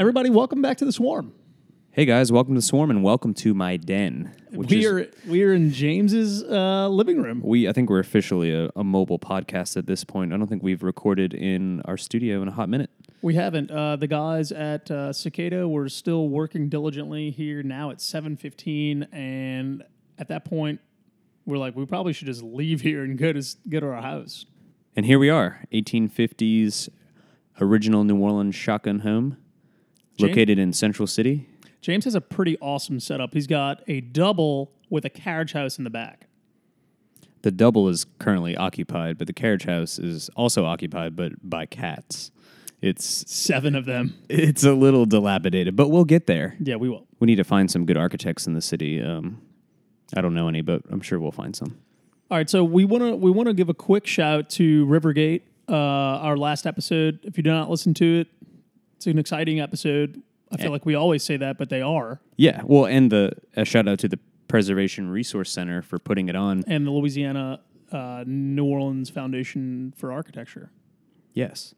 Everybody, welcome back to the Swarm. Hey guys, welcome to Swarm and welcome to my den. Which We is, are we are in James's uh, living room. we I think we're officially a, a mobile podcast at this point. I don't think we've recorded in our studio in a hot minute. We haven't. Uh, the guys at uh, Cicada were still working diligently here. Now it's seven fifteen, and at that point, we're like, we probably should just leave here and go to s- go to our house. And here we are, 1850s original New Orleans shotgun home, Jane- located in Central City. James has a pretty awesome setup. He's got a double with a carriage house in the back. The double is currently occupied, but the carriage house is also occupied, but by cats. It's Seven of them. it's a little dilapidated, but we'll get there. Yeah, we will. We need to find some good architects in the city. Um, I don't know any, but I'm sure we'll find some. All right, so we want to we want to give a quick shout to Rivergate, uh, our last episode. If you do not listen to it, it's an exciting episode. I feel like we always say that, but they are. Yeah, well, and the a shout out to the Preservation Resource Center for putting it on. And the Louisiana uh, New Orleans Foundation for Architecture. Yes,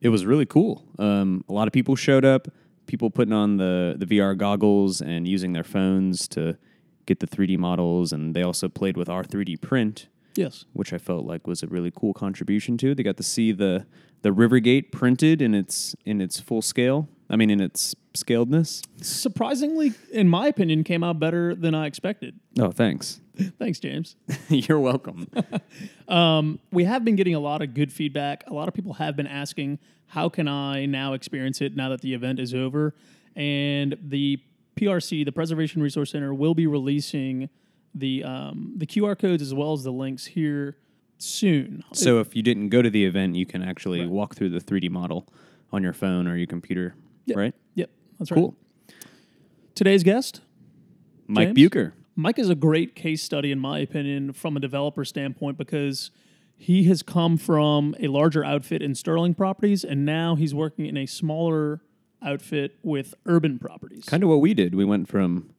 it was really cool. Um, a lot of people showed up. People putting on the the VR goggles and using their phones to get the 3D models, and they also played with our 3D print, Yes. which I felt like was a really cool contribution to. They got to see the the Rivergate printed in its in its full scale. I mean, in its scaledness. Surprisingly, in my opinion, came out better than I expected. Oh, thanks. Thanks, James. You're welcome. Um, we have been getting a lot of good feedback. A lot of people have been asking, how can I now experience it now that the event is over? And the PRC, the Preservation Resource Center, will be releasing the um, the QR codes as well as the links here soon. So if you didn't go to the event, you can actually walk through the 3D model on your phone or your computer, Yep. right? Yep, that's right. Cool. Today's guest, Mike James? Bucher. Mike is a great case study, in my opinion, from a developer standpoint because he has come from a larger outfit in Sterling Properties, and now he's working in a smaller outfit with Urban Properties. Kind of what we did. We went from,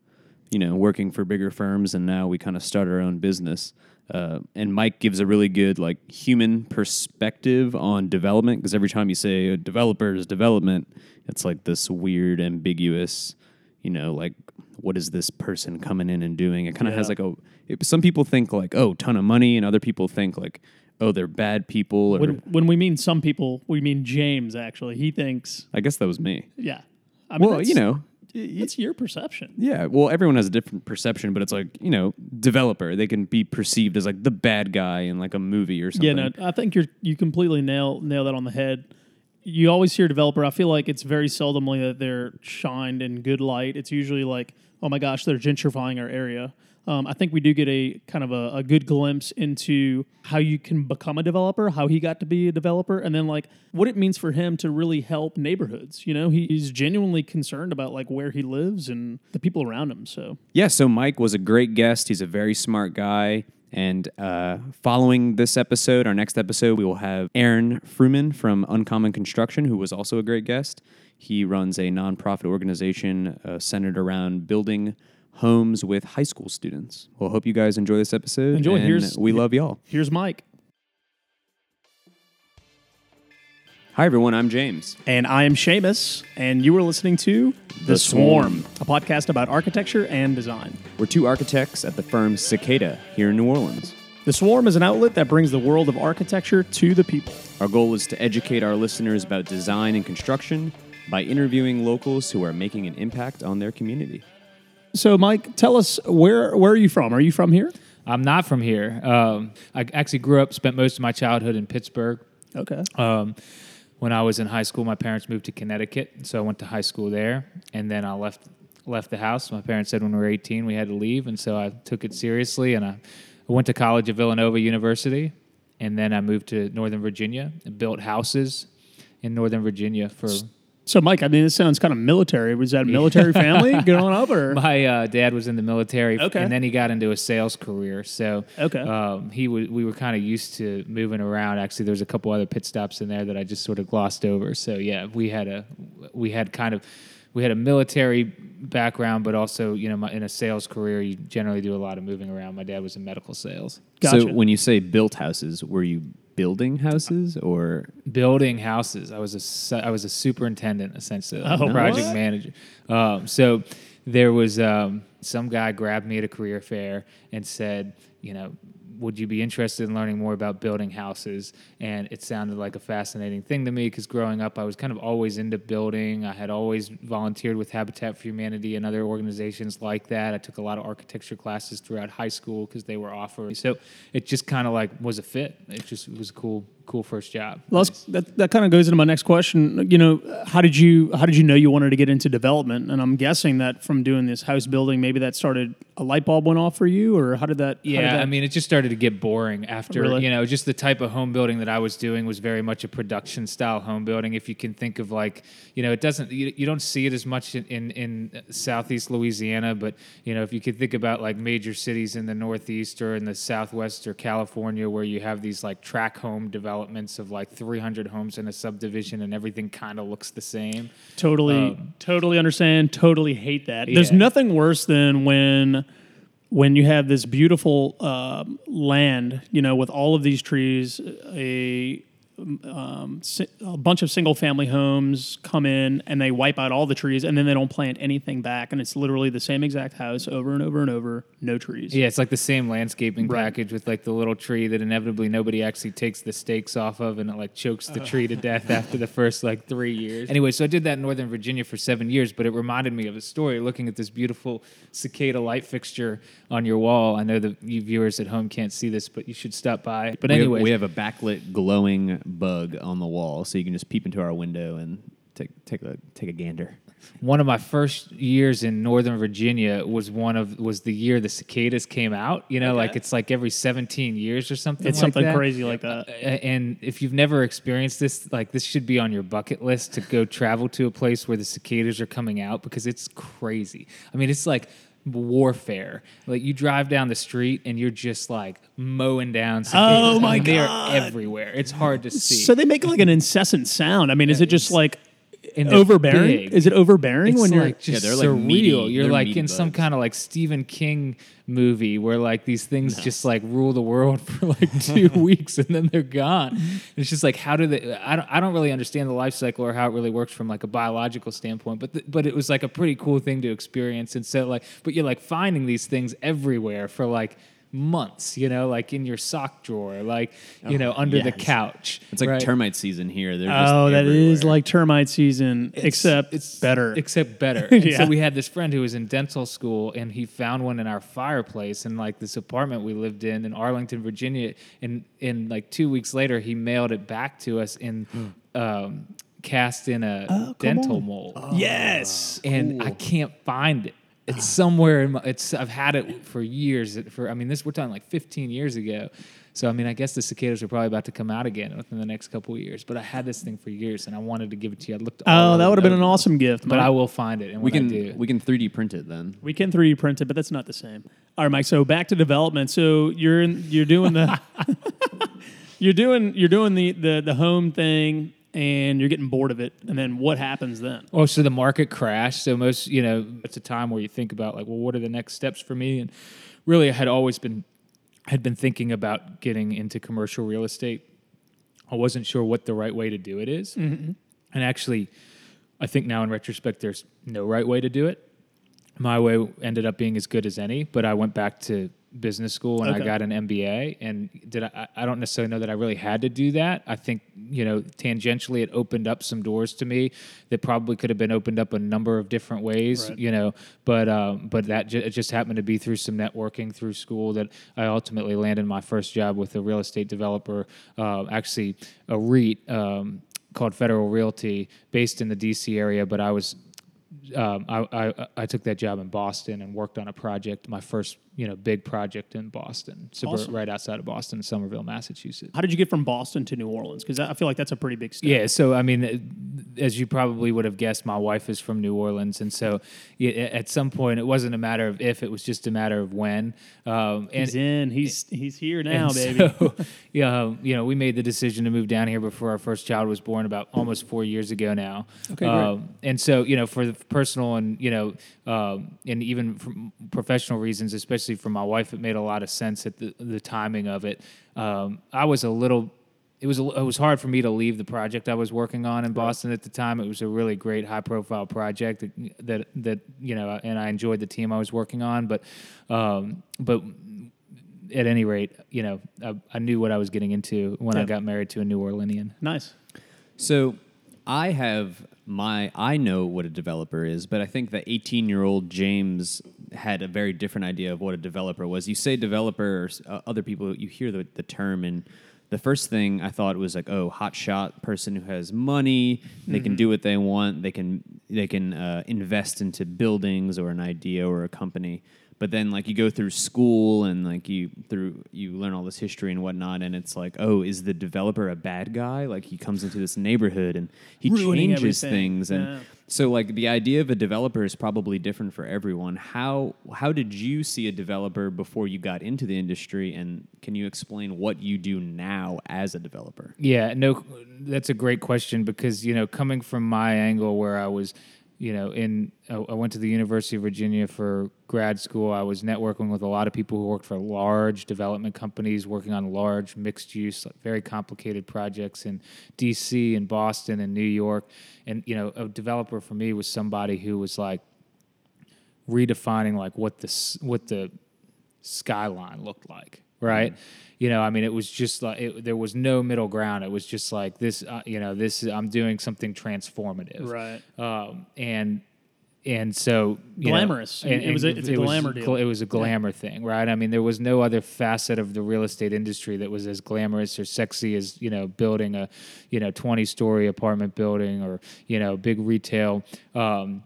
you know, working for bigger firms, and now we kind of start our own business. Uh, and Mike gives a really good like human perspective on development because every time you say a developer's development, it's like this weird, ambiguous, you know, like what is this person coming in and doing? It kind of has like a. It, some people think like oh, ton of money, and other people think like oh, they're bad people. Or When, when we mean some people, we mean James. Actually, he thinks, I guess that was me. yeah. I mean, Well, you know, it's your perception. Yeah, well, everyone has a different perception, but it's like you know, developer they can be perceived as like the bad guy in like a movie or something. Yeah, no, I think you're you completely nail nail that on the head. You always hear developer. I feel like it's very seldomly that they're shined in good light. It's usually like, oh my gosh, they're gentrifying our area. Um, I think we do get a kind of a, a good glimpse into how you can become a developer, how he got to be a developer, and then like what it means for him to really help neighborhoods. You know, he, he's genuinely concerned about like where he lives and the people around him. So Yeah, so Mike was a great guest. He's a very smart guy. And uh, following this episode, our next episode, we will have Aaron Frumin from Uncommon Construction, who was also a great guest. He runs a nonprofit organization uh, centered around building homes with high school students. Well, hope you guys enjoy this episode. Enjoy. and Here's- we love y'all. here's Mike. Hi, everyone. I'm James. And I am Seamus, and you are listening to The Swarm. a podcast about architecture and design. We're two architects at the firm Cicada here in New Orleans. The Swarm is an outlet that brings the world of architecture to the people. Our goal is to educate our listeners about design and construction by interviewing locals who are making an impact on their community. So, Mike, tell us where where are you from? Are you from here? I'm not from here. Um, I actually grew up, spent most of my childhood in Pittsburgh. Okay. Um, when I was in high school, my parents moved to Connecticut, so I went to high school there, and then I left left the house. My parents said when we were 18 we had to leave, and so I took it seriously, and I, I went to college at Villanova University, and then I moved to Northern Virginia and built houses in Northern Virginia for. So, Mike, I mean, this sounds kind of military. Was that a military family growing up, or My uh, dad was in the military, Okay. and then he got into a sales career. So Okay. um, he w- we were kind of used to moving around. Actually, there's a couple other pit stops in there that I just sort of glossed over. So yeah, we had a we had kind of we had a military background, but also you know my, in a sales career, you generally do a lot of moving around. My dad was in medical sales. Gotcha. So when you say built houses, were you building houses or building houses. I was a su- I was a superintendent essentially, a Oh, project what? manager. Um, so there was um, some guy grabbed me at a career fair and said, you know. Would you be interested in learning more about building houses? And it sounded like a fascinating thing to me because growing up, I was kind of always into building. I had always volunteered with Habitat for Humanity and other organizations like that. I took a lot of architecture classes throughout high school because they were offered. So it just kind of like was a fit. It just was cool, cool first job. Well, that's- that that kind of goes into my next question. You know, how did you how did you know you wanted to get into development? And I'm guessing that from doing this house building, maybe that started a light bulb went off for you, or how did that? how did Yeah, that- I mean, it just started to get boring after Really? you know, just the type of home building that I was doing was very much a production style home building. If you can think of like, you know, it doesn't you, you don't see it as much in, in in southeast Louisiana, but you know, if you could think about like major cities in the northeast or in the southwest or California, where you have these like tract home developments of like 300 homes in a subdivision and everything kind of looks the same. Totally, Um, totally understand. Totally hate that. There's nothing worse than when when you have this beautiful um, land, you know, with all of these trees, a um, a bunch of single family homes come in and they wipe out all the trees and then they don't plant anything back and it's literally the same exact house over and over and over, no trees. Yeah, it's like the same landscaping Right. package with like the little tree that inevitably nobody actually takes the stakes off of and it like chokes the tree to death after the first like three years. Anyway, so I did that in Northern Virginia for seven years, but it reminded me of a story looking at this beautiful cicada light fixture on your wall. I know that you viewers at home can't see this, but you should stop by. But we anyway, we have a backlit glowing bug on the wall, so you can just peep into our window and take take a take a gander. one of my first years in Northern Virginia was one of was the year the cicadas came out. You know, like it's like every 17 years or something. It's like something that. crazy like that. Uh, uh, and if you've never experienced this, like this should be on your bucket list to go travel to a place where the cicadas are coming out because it's crazy. I mean, it's like warfare. Like you drive down the street and you're just like mowing down cicadas. Oh, my god, they're everywhere. It's hard to see. So they make like an incessant sound. I mean, is it just like And overbearing? big. Is it overbearing It's when you're like just Yeah, they're like surreal. meaty- You're they're like in some kind of like Stephen King movie where like these things just like rule the world for like two weeks and then they're gone. It's just like how do they? I don't. I don't really understand the life cycle or how it really works from like a biological standpoint. But th- but it was like a pretty cool thing to experience. And so like, but you're like finding these things everywhere for like months. You know, like in your sock drawer, like you know under the couch. It's like right? termite season here. They're just Oh, that is everywhere. like termite season, except it's better. Except better. And Yeah. So we had this friend who was in dental school, and he found one in our fireplace in like this apartment we lived in in Arlington, Virginia. And in like two weeks later, he mailed it back to us in um, cast in a dental mold. yes. and I can't find it. It's somewhere in my, it's I've had it for years. For I mean, this we're talking like 15 years ago. So I mean, I guess the cicadas are probably about to come out again within the next couple of years. But I had this thing for years, and I wanted to give it to you. I looked. Oh, that would have been an awesome gift. But Mike. I will find it, and We can I do, we can 3D print it then. we can 3D print it, but that's not the same. All right, Mike. So back to development. So you're in, you're doing the you're doing you're doing the, the the home thing, and you're getting bored of it. And then what happens then? Oh, so the market crashed. So most, you know, it's a time where you think about like, well, what are the next steps for me? And really, I had always been had been thinking about getting into commercial real estate. I wasn't sure what the right way to do it is. Mm-hmm. and actually, I think now in retrospect, there's no right way to do it. My way ended up being as good as any, but I went back to business school and Okay. I got an MBA. And did I? I don't necessarily know that I really had to do that. I think you know tangentially it opened up some doors to me that probably could have been opened up a number of different ways. Right. You know, but um, but that just happened to be through some networking through school that I ultimately landed my first job with a real estate developer, uh, actually a REIT. Um, called Federal Realty, based in the DC area, but I was um, I, I I took that job in Boston and worked on a project, my first you know big project in Boston, suburb, Awesome. right outside of Boston, Somerville, Massachusetts. How did you get from Boston to New Orleans? Because I feel like that's a pretty big step. Yeah, so I mean, as you probably would have guessed, my wife is from New Orleans, and so at some point, it wasn't a matter of if; it was just a matter of when. Um, and He's in. He's he's here now, baby. So, yeah, um, you know, we made the decision to move down here before our first child was born about almost four years ago now. Okay. Um, and so, you know, for the personal and you know, um, and even for professional reasons, especially for my wife, it made a lot of sense at the the timing of it. Um, I was a little it was a, it was hard for me to leave the project I was working on in Boston at the time. It was a really great high profile project that that, that you know, and I enjoyed the team I was working on. But um, but at any rate, you know, I, I knew what I was getting into when I got married to a New Orleanian. Nice. So I have my I know what a developer is, but I think that 18 year old James had a very different idea of what a developer was. You say developer, or uh, other people you hear the, the term, and the first thing I thought was like, oh, hot shot person who has money, they can do what they want, they can they can uh, invest into buildings or an idea or a company. But then like you go through school and like you through you learn all this history and whatnot, and it's like, oh, is the developer a bad guy? Like he comes into this neighborhood and he Ruining changes everything. things, and Yeah. so like the idea of a developer is probably different for everyone. How how did you see a developer before you got into the industry, and can you explain what you do now as a developer? Yeah, no, that's a great question because you know, coming from my angle where I was, you know, in I I went to the University of Virginia for grad school. I was networking with a lot of people who worked for large development companies, working on large mixed use, very complicated projects in D.C. and Boston and New York. And you know, a developer for me was somebody who was like redefining like what the what the skyline looked like, right? You know, I mean, it was just like it, there was no middle ground. It was just like this, uh, you know, this I'm doing something transformative, Right. Um, and and so you know, Glamorous. It was a- it's a was glamour gl- deal. It was a glamour thing, right? I mean, there was no other facet of the real estate industry that was as glamorous or sexy as you know building a you know 20 story apartment building or you know big retail. Um,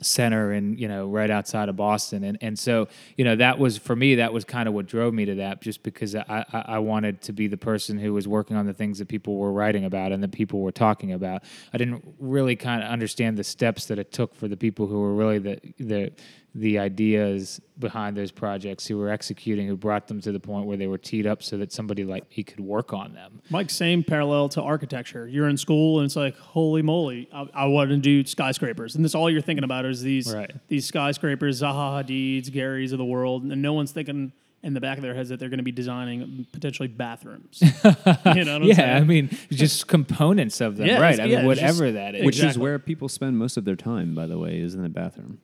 center and you know right outside of Boston. And and so you know that was for me that was kind of what drove me to that just because I, I I wanted to be the person who was working on the things that people were writing about and that people were talking about. I didn't really kind of understand the steps that it took for the people who were really the the the ideas behind those projects who were executing who brought them to the point where they were teed up so that somebody like me could work on them Mike, same parallel to architecture. You're in school and it's like, holy moly, I, I want to do skyscrapers, and this all you're thinking about is these Right. these skyscrapers, Zaha Hadid's, Gehry's of the world, and no one's thinking in the back of their heads that they're going to be designing potentially bathrooms. you know what I'm yeah saying? I mean just components of them Yeah, right it's- I yeah, mean it's just- whatever that is Which is where people spend most of their time, by the way, is in the bathroom.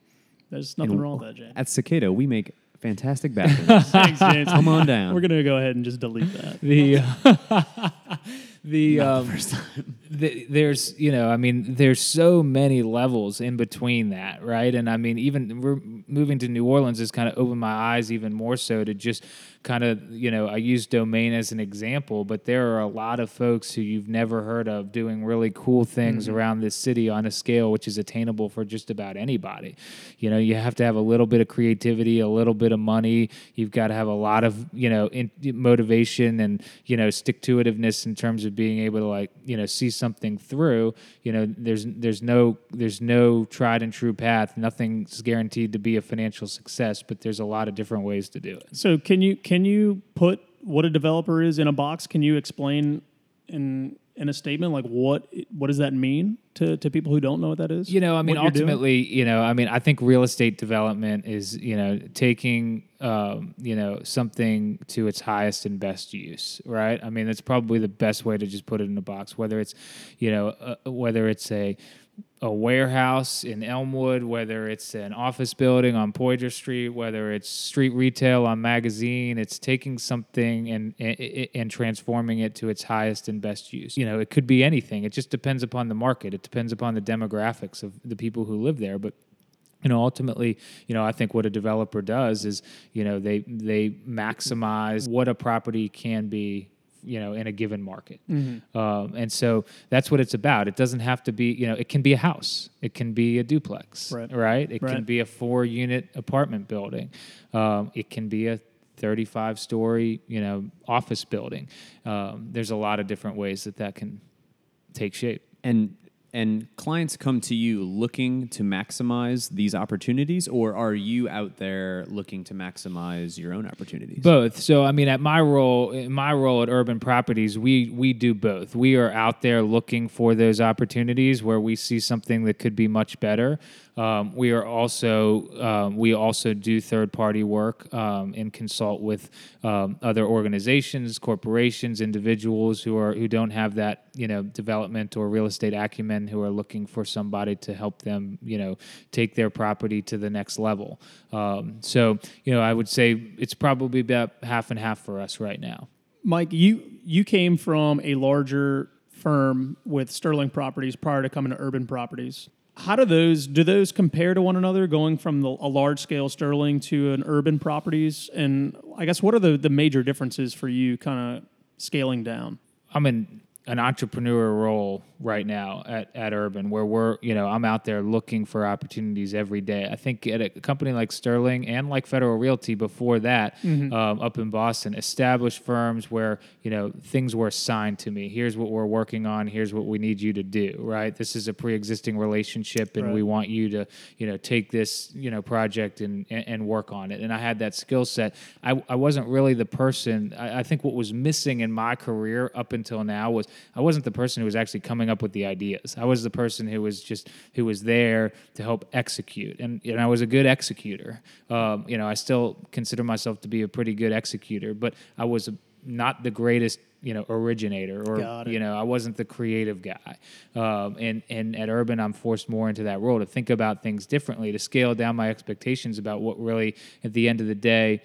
There's nothing wrong with that, James. At Cicada, we make fantastic bathrooms. Thanks, James. Come on down. We're going to go ahead and just delete that. the the um, the, there's you know I mean there's so many levels in between that right and I mean even we're moving to New Orleans has kind of opened my eyes even more so to just kind of you know I use domain as an example but there are a lot of folks who you've never heard of doing really cool things mm-hmm. around this city on a scale which is attainable for just about anybody. You know you have to have a little bit of creativity a little bit of money. You've got to have a lot of you know in, motivation and you know stick to itiveness in terms of being able to like you know see something through. You know there's there's no there's no tried and true path. Nothing's guaranteed to be a financial success but there's a lot of different ways to do it. So can you can you put what a developer is in a box? Can you explain in in a statement like what what does that mean to, to people who don't know what that is? You know, I mean, doing? ultimately, you know, I mean, I think real estate development is, you know, taking, um, you know, something to its highest and best use, right? I mean, that's probably the best way to just put it in a box. Whether it's, you know, uh, whether it's a a warehouse in Elmwood, whether it's an office building on Poydras Street, whether it's street retail on Magazine, it's taking something and, and and transforming it to its highest and best use. You know, it could be anything. It just depends upon the market. It depends upon the demographics of the people who live there, but you know ultimately you know i think what a developer does is you know they they maximize what a property can be you know in a given market. Um, and so that's what it's about. It doesn't have to be you know it can be a house. It can be a duplex Right. it Right. can be a four unit apartment building. Um, it can be a 35 story you know office building. Um, there's a lot of different ways that that can take shape. And and clients come to you looking to maximize these opportunities, or are you out there looking to maximize your own opportunities? Both. So I mean, at my role, my role at Urban Properties, we we do both. We are out there looking for those opportunities where we see something that could be much better. Um, we are also um, we also do third party work um, and consult with um, other organizations, corporations, individuals who are who don't have that you know development or real estate acumen who are looking for somebody to help them you know take their property to the next level. Um, so you know I would say it's probably about half and half for us right now. Mike, you you came from a larger firm with Sterling Properties prior to coming to Urban Properties. How do those do those compare to one another? Going from the, a large scale Sterling to an Urban Properties, and I guess what are the the major differences for you, kind of scaling down? I'm in an entrepreneur role right now at, at Urban where we're, you know, I'm out there looking for opportunities every day. I think at a company like Sterling and like Federal Realty before that, um, up in Boston, established firms where, you know, things were assigned to me. Here's what we're working on. Here's what we need you to do, right? This is a pre existing relationship and we want you to, you know, take this, you know, project and, and, and work on it. And I had that skill set. I, I wasn't really the person, I, I think what was missing in my career up until now was I wasn't the person who was actually coming up with the ideas. I was the person who was just who was there to help execute, and and I was a good executor. Um, you know, I still consider myself to be a pretty good executor, but I was not the greatest. You know, originator, or you know, I wasn't the creative guy. Um, and and at Urban, I'm forced more into that role to think about things differently, to scale down my expectations about what really, at the end of the day,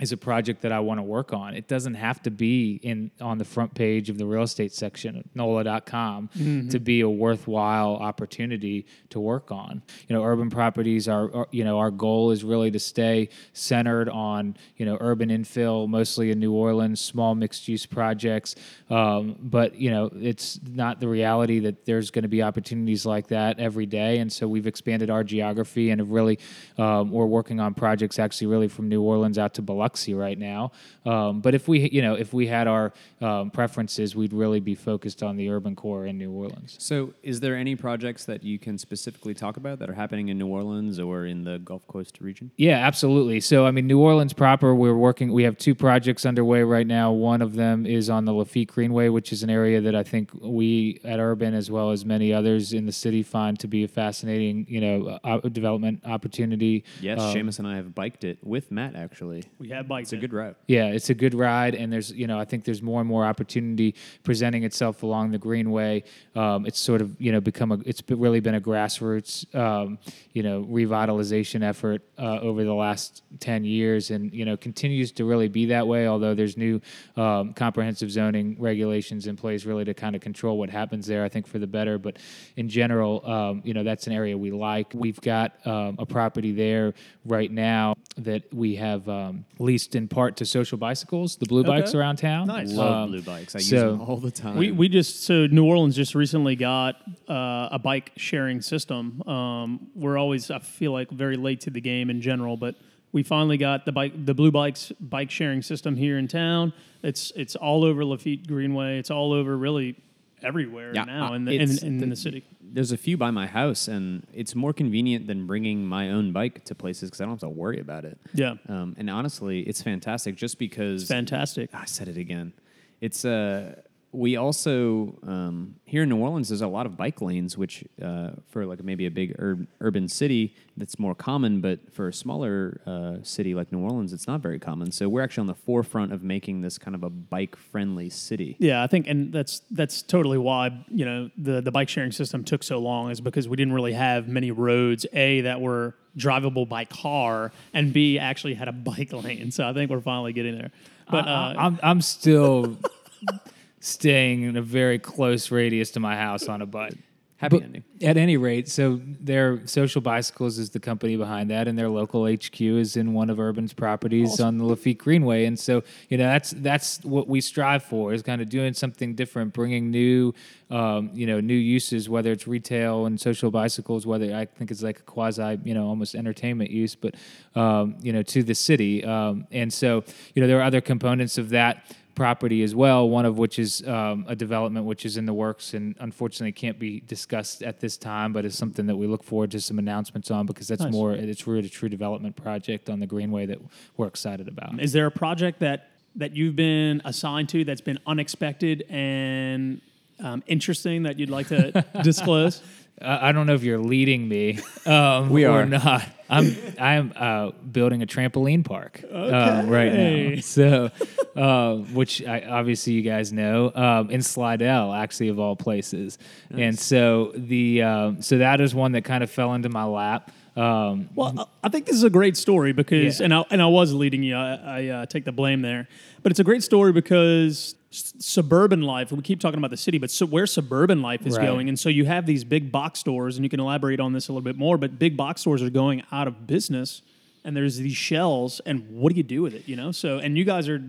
is a project that I want to work on. It doesn't have to be in on the front page of the real estate section NOLA.com to be a worthwhile opportunity to work on. You know, urban properties are, are you know, our goal is really to stay centered on, you know, urban infill, mostly in New Orleans, small mixed use projects. Um, but, you know, it's not the reality that there's going to be opportunities like that every day. And so we've expanded our geography and have really, um, we're working on projects actually really from New Orleans out to Biloxi right now. Um, but if we, you know, if we had our um, preferences, we'd really be focused on the urban core in New Orleans. So, is there any projects that you can specifically talk about that are happening in New Orleans or in the Gulf Coast region? Yeah, absolutely. So, I mean, New Orleans proper, we're working, we have two projects underway right now. One of them is on the Lafitte Greenway, which is an area that I think we at Urban, as well as many others in the city, find to be a fascinating, you know, uh, development opportunity. Yes, Um, Seamus and I have biked it with Matt. Actually, We have bikes. it's a good ride. Yeah, it's a good ride, and there's you know I think there's more and more opportunity presenting itself along the Greenway. Um, it's sort of you know become a it's really been a grassroots um, you know revitalization effort uh, over the last ten years, and you know continues to really be that way. Although there's new um, comprehensive zoning regulations in place really to kind of control what happens there. I think for the better, but in general, um, you know that's an area we like. We've got um, a property there right now that we have um, leased in part to social bicycles, the blue Okay. bikes around town. Nice. Love Um, blue bikes. I use them all the time. We, we just so New Orleans just recently got uh, a bike sharing system. Um, we're always I feel like very late to the game in general, but we finally got the bike the Blue Bikes bike sharing system here in town. It's it's all over Lafitte Greenway. It's all over really everywhere Yeah, now uh, in the in, in the- the city. There's a few by my house, and it's more convenient than bringing my own bike to places because I don't have to worry about it. Yeah, Um, and honestly, it's fantastic just because fantastic. I said it again. It's uh we also um, here in New Orleans there's a lot of bike lanes, which uh, for like maybe a big ur- urban city that's more common, but for a smaller uh, city like New Orleans, it's not very common. So we're actually on the forefront of making this kind of a bike friendly city. Yeah, I think, and that's that's totally why you know the the bike sharing system took so long is because we didn't really have many roads a that were drivable by car, and b actually had a bike lane. So I think we're finally getting there. But I, uh, I'm I'm still staying in a very close radius to my house on a bike. Happy But ending. At any rate, so their Social Bicycles is the company behind that, and their local HQ is in one of Urban's properties on the Lafitte Greenway. And so, you know, that's that's what we strive for is kind of doing something different, bringing new, um, you know, new uses, whether it's retail and social bicycles, whether I think it's like a quasi, you know, almost entertainment use, but um, you know, to the city. Um, and so, you know, there are other components of that property as well. One of which is um, a development which is in the works and unfortunately can't be discussed at this time, but is something that we look forward to some announcements on because that's Nice. more it's really a true development project on the Greenway that we're excited about. Is there a project that that you've been assigned to that's been unexpected and um, interesting that you'd like to disclose? I don't know if you're leading me. Um, We or are. not. I'm I'm uh, building a trampoline park um, right now. So, uh, which I, obviously you guys know um, in Slidell, actually of all places. And so the um, so that is one that kind of fell into my lap. Um, Well, I- think this is a great story because, Yeah. and I and I was leading you. I, I uh, take the blame there, but it's a great story because suburban life. We keep talking about the city, but so where suburban life is Right. going, and so you have these big box stores, and you can elaborate on this a little bit more. But big box stores are going out of business, and there's these shells, and what do you do with it? You know, so and you guys are.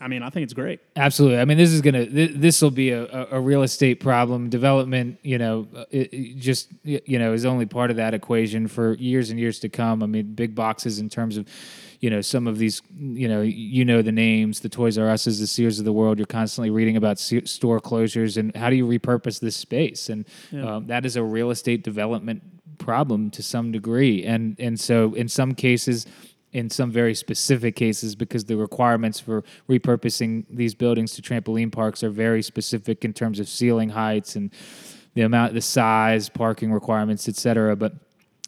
I mean, I think it's great. Absolutely. I mean, this is going to, this will be a, a, real estate problem. Development, you know, it, it just you know is only part of that equation for years and years to come. I mean, big boxes in terms of, you know, some of these, you know, you know the names, the Toys R Us's, the Sears of the world. You're constantly reading about se- store closures and how do you repurpose this space, and um, that is a real estate development problem to some degree. And and so in some cases in some very specific cases because the requirements for repurposing these buildings to trampoline parks are very specific in terms of ceiling heights and the amount the size parking requirements et cetera but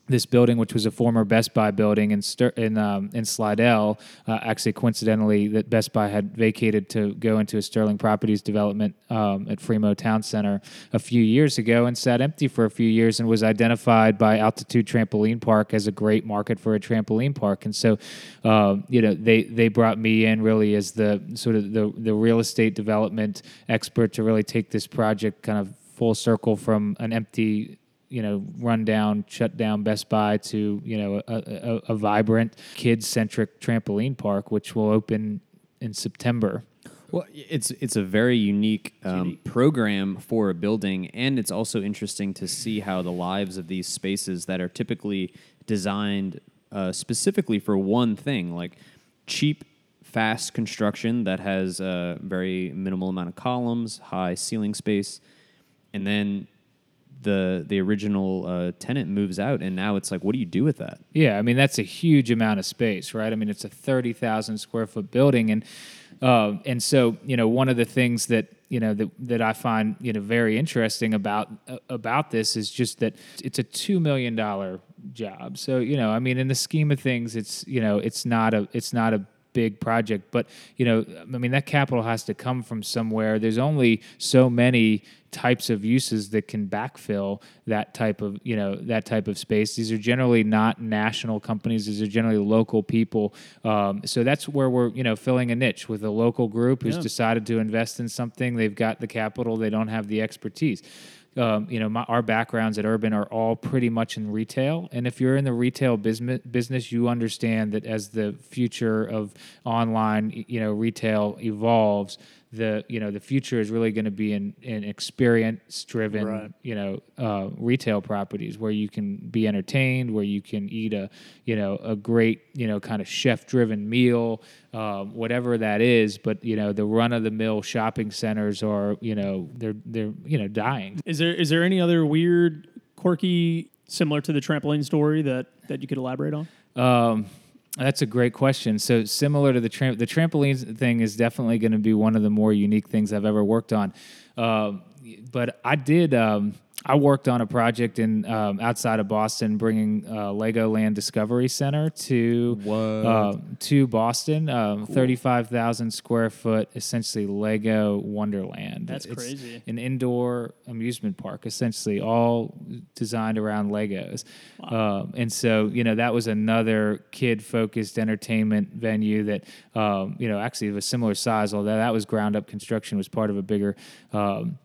this building, which was a former Best Buy building in in um, in Slidell, uh, actually coincidentally that Best Buy had vacated to go into a Sterling Properties development um, at Fremaux Town Center a few years ago, and sat empty for a few years, and was identified by Altitude Trampoline Park as a great market for a trampoline park. And so, uh, you know, they they brought me in really as the sort of the the real estate development expert to really take this project kind of full circle from an empty you know, run down, shut down Best Buy to, you know, a, a, a vibrant, kid centric trampoline park, which will open in September. Well, it's it's a very unique, um, program for a building, and it's also interesting to see how the lives of these spaces that are typically designed uh, specifically for one thing, like cheap, fast construction that has a very minimal amount of columns, high ceiling space, and then the the original uh, tenant moves out, and now it's like, what do you do with that? Yeah, I mean that's a huge amount of space, right? I mean it's a thirty thousand square foot building, and uh, and so you know one of the things that you know that that I find you know very interesting about uh, about this is just that it's a two million dollar job. So you know, I mean, in the scheme of things, it's you know it's not a it's not a big project but you know i mean that capital has to come from somewhere. There's only so many types of uses that can backfill that type of you know that type of space. These are generally not national companies. These are generally local people. Um, so that's where we're you know filling a niche with a local group who's Yeah. decided to invest in something. They've got the capital. They don't have the expertise um, you know, my, our backgrounds at Urban are all pretty much in retail. And if you're in the retail business, business, you understand that as the future of online, you know, retail evolves, the you know the future is really going to be in, in experience driven Right. you know uh, retail properties where you can be entertained where you can eat a you know a great you know kind of chef driven meal um, whatever that is but you know the run of the mill shopping centers are you know they're they're you know dying Is there is there any other weird, quirky, similar to the trampoline story that that you could elaborate on? Um, that's a great question. So similar to the tram- the trampoline thing is definitely going to be one of the more unique things I've ever worked on. Um, but I did. Um, I worked on a project in um, outside of Boston, bringing uh, Legoland Discovery Center to uh, to Boston. Um, Thirty-five thousand square foot, essentially Lego Wonderland. That's It's crazy. An indoor amusement park, essentially all designed around Legos. Um, and so, you know, that was another kid-focused entertainment venue that, um, you know, actually of a similar size, although that was ground-up construction, was part of a bigger. Um,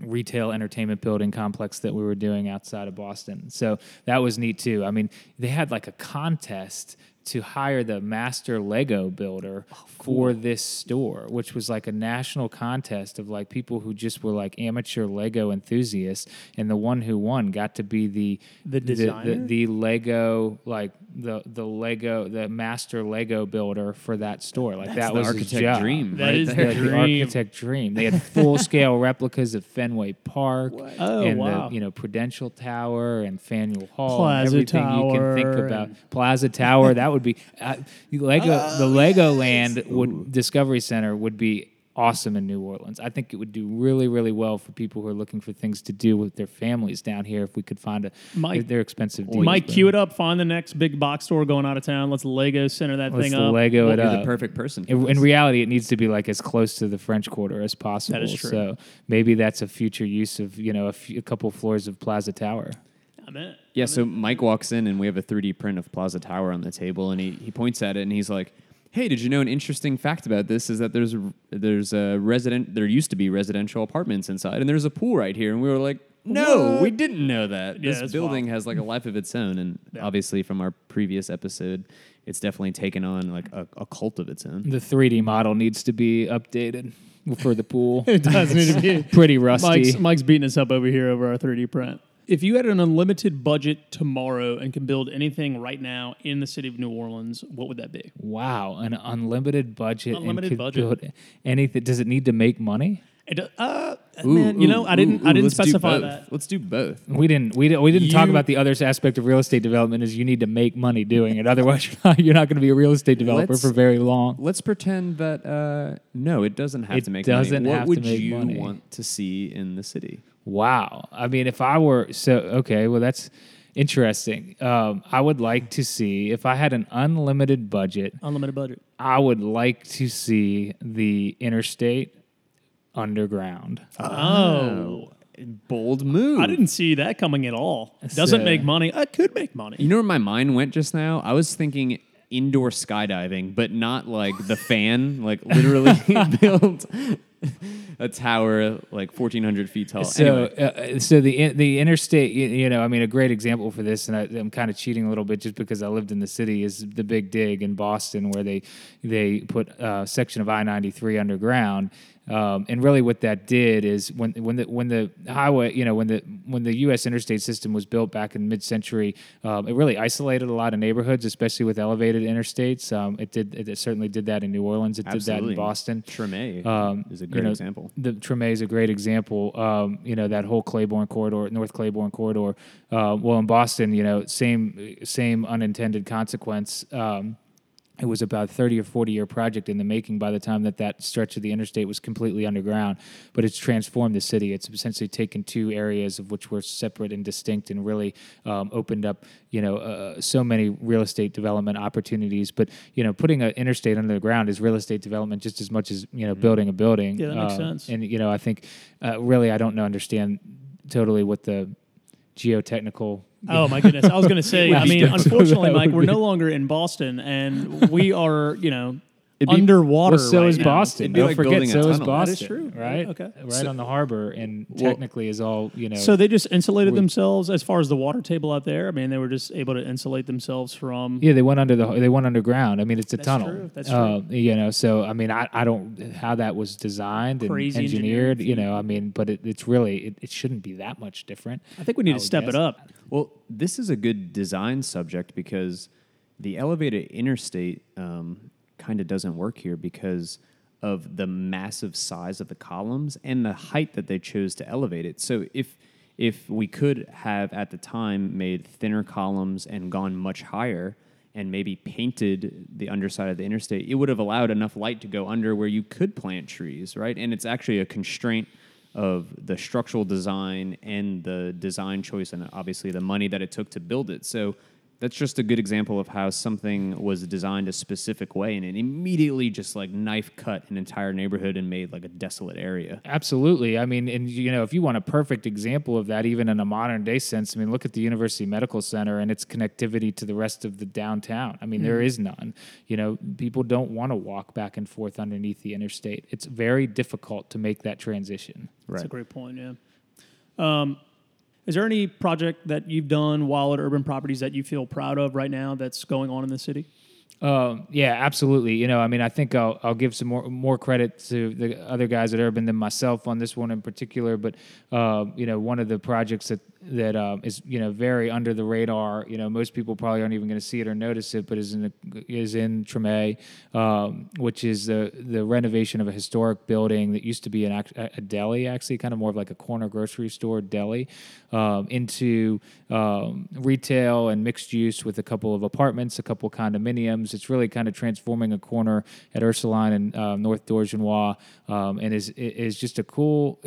retail entertainment building complex that we were doing outside of Boston. So that was neat too. I mean, they had like a contest to hire the master Lego builder oh, for this store, which was like a national contest of like people who just were like amateur Lego enthusiasts, and the one who won got to be the The the, designer? the, Lego like the the Lego the master Lego builder for that store. Like that the was his architect job. dream That right is the the dream. architect dream. They had full scale replicas of Fenway Park Oh, and wow. the you know Prudential Tower and Faneuil Hall, Plaza everything you can think about. Plaza Tower, that would be uh, Lego. Oh, the Lego Land would Discovery Center would be awesome in New Orleans. I think it would do really, really well for people who are looking for things to do with their families down here. If we could find a, Mike- they're expensive. deals, Mike, but cue it up. Find the next big box store going out of town. Let's Lego center that Let's thing up. Lego it You're up. the perfect person. for In, in reality, it needs to be like as close to the French Quarter as possible. That is true. So maybe that's a future use of you know a, few, a couple floors of Plaza Tower. I'm in. Yeah, so Mike walks in and we have a 3D print of Plaza Tower on the table, and he, he points at it and he's like, "Hey, did you know an interesting fact about this is that there's a, there's a resident there used to be residential apartments inside, and there's a pool right here." And we were like, "No, What? we didn't know that. Yeah, this building wild. has like a life of its own." And Yeah. obviously, from our previous episode, it's definitely taken on like a, a cult of its own. The 3D model needs to be updated for the pool. It does need to be. Pretty rusty. Mike's, Mike's beating us up over here over our 3D print. If you had an unlimited budget tomorrow and can build anything right now in the city of New Orleans, what would that be? Wow, an unlimited budget. Unlimited and could budget. anything. Does it need to make money? It uh, Ooh, man, you ooh, know, I didn't, ooh, I didn't specify that. Let's do both. We didn't. We didn't. We didn't talk about the other aspect of real estate development. Is you need to make money doing it. Otherwise, you're not, you're not going to be a real estate developer Let's- for very long. Let's pretend that uh, no, it doesn't have It to make doesn't money. What have to would you money. want to see in the city? Wow. I mean, if I were so okay, well, that's interesting. Um, I would like to see if I had an unlimited budget. Unlimited budget. I would like to see the interstate underground. Oh. Bold move. I didn't see that coming at all. Doesn't So- make money. I could make money. You know where my mind went just now? I was thinking indoor skydiving, but not like the fan, like literally build a tower like 1,400 feet tall. So, Anyway, uh, so the in- the interstate, you, you know, I mean, a great example for this, and I, I'm kind of cheating a little bit just because I lived in the city, is the Big Dig in Boston, where they they put a section of I-93 underground. Um, and really, what that did is when when the when the highway, you know, when the when the U.S. interstate system was built back in mid-century, um, it really isolated a lot of neighborhoods, especially with elevated interstates. Um, it did it certainly did that in New Orleans. It did that in Boston. Treme Um, is a you great know, example. The Treme is a great example. Um, you know that whole Claiborne corridor, North Claiborne corridor. Uh, well, in Boston, you know, same same unintended consequence. Um, it was about 30 or 40 year project in the making by the time that that stretch of the interstate was completely underground but it's transformed the city. It's essentially taken two areas of which were separate and distinct and really um, opened up you know uh, so many real estate development opportunities. But you know putting an interstate under the ground is real estate development just as much as you know building a building. Yeah, that makes Uh, sense. and you know i think uh, really i don't know understand totally what the geotechnical Oh my goodness! I was going to say. I mean, unfortunately, Mike, we're no longer in Boston, and we are, you know, It'd be- underwater. Well, so right is now. Boston. It'd be Don't like forget, building a so is tunnel. That Boston. is true. Right? Okay. Right on the harbor, and Well- technically is all you know. So they just insulated We- themselves as far as the water table out there. I mean, they were just able to insulate themselves from. yeah, they went under the they went underground. I mean, it's a That's tunnel. true. That's Uh, you know, so I mean, I, I don't how that was designed and Crazy engineered. You know, I mean, but it, it's really it, it shouldn't be that much different. I think we need I to would step guess. it up. Well, this is a good design subject because the elevated interstate um, kind of doesn't work here because of the massive size of the columns and the height that they chose to elevate it. So if if we could have at the time made thinner columns and gone much higher and maybe painted the underside of the interstate, it would have allowed enough light to go under where you could plant trees, right? And it's actually a constraint of the structural design and the design choice and obviously the money that it took to build it. So that's just a good example of how something was designed a specific way and it immediately just like knife cut an entire neighborhood and made like a desolate area. Absolutely. I mean, and you know, if you want a perfect example of that, even in a modern day sense, I mean, look at the University Medical Center and its connectivity to the rest of the downtown. I mean, there is none. You know, people don't want to walk back and forth underneath the interstate. It's very difficult to make that transition. That's a great point. Yeah. Um, is there any project that you've done while at Urban Properties that you feel proud of right now that's going on in the city? Um, yeah, absolutely. You know, I mean, I think I'll, I'll give some more more credit to the other guys at Urban than myself on this one in particular. But uh, you know, one of the projects that that um, is you know very under the radar. You know, most people probably aren't even going to see it or notice it, but is in is in Treme, um, which is the the renovation of a historic building that used to be an a deli, actually, kind of more of like a corner grocery store deli, um, into um, retail and mixed use with a couple of apartments, a couple condominiums. It's really kind of transforming a corner at Ursuline and uh, North Dorgenois, um, and is is just a cool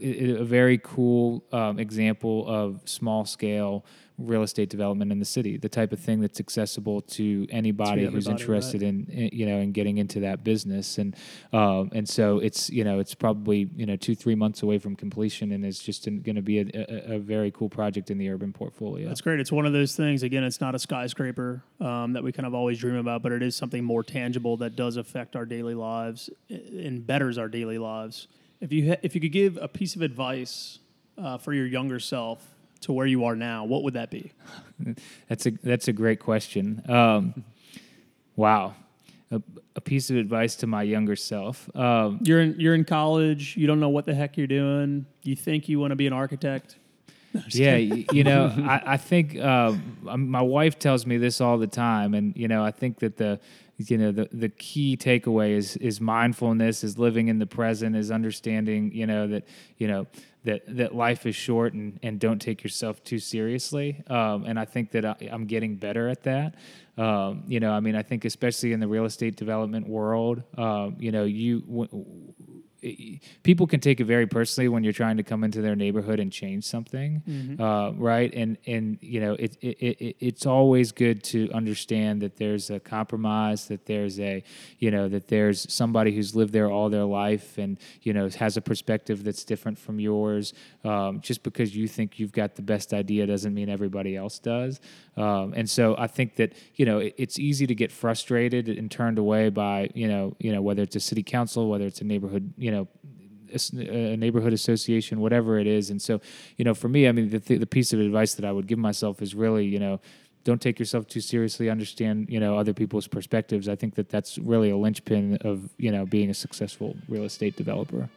a, a very cool um, example of small scale real estate development in the city, the type of thing that's accessible to anybody To who's interested in, in, you know, in getting into that business. And, um, and so it's, you know, it's probably, you know, two, three months away from completion and it's just going to be a, a, a very cool project in the urban portfolio. That's great. It's one of those things. Again, it's not a skyscraper um, that we kind of always dream about, but it is something more tangible that does affect our daily lives and betters our daily lives. If you ha- if you could give a piece of advice uh, for your younger self to where you are now, what would that be? That's a that's a great question. Um, wow, a, a, piece of advice to my younger self. Um, you're in you're in college. You don't know what the heck you're doing. You think you want to be an architect. No, yeah, you know, I, I think um, my wife tells me this all the time, and you know, I think that the you know the the key takeaway is is mindfulness is living in the present is understanding you know that you know that that life is short and and don't take yourself too seriously. Um, and I think that I, am getting better at that. Um, you know I mean I think especially in the real estate development world um, you know you w- people can take it very personally when you're trying to come into their neighborhood and change something, mm-hmm. uh, right? And and you know it, it, it, it's always good to understand that there's a compromise, that there's a you know that there's somebody who's lived there all their life and you know has a perspective that's different from yours. Um, just because you think you've got the best idea doesn't mean everybody else does. Um, and so I think that you know it, it's easy to get frustrated and turned away by you know you know whether it's a city council, whether it's a neighborhood you know a neighborhood association, whatever it is. And so, you know, for me, I mean, the, th- the piece of advice that I would give myself is really, you know, don't take yourself too seriously. Understand, you know, other people's perspectives. I think that that's really a linchpin of, you know, being a successful real estate developer.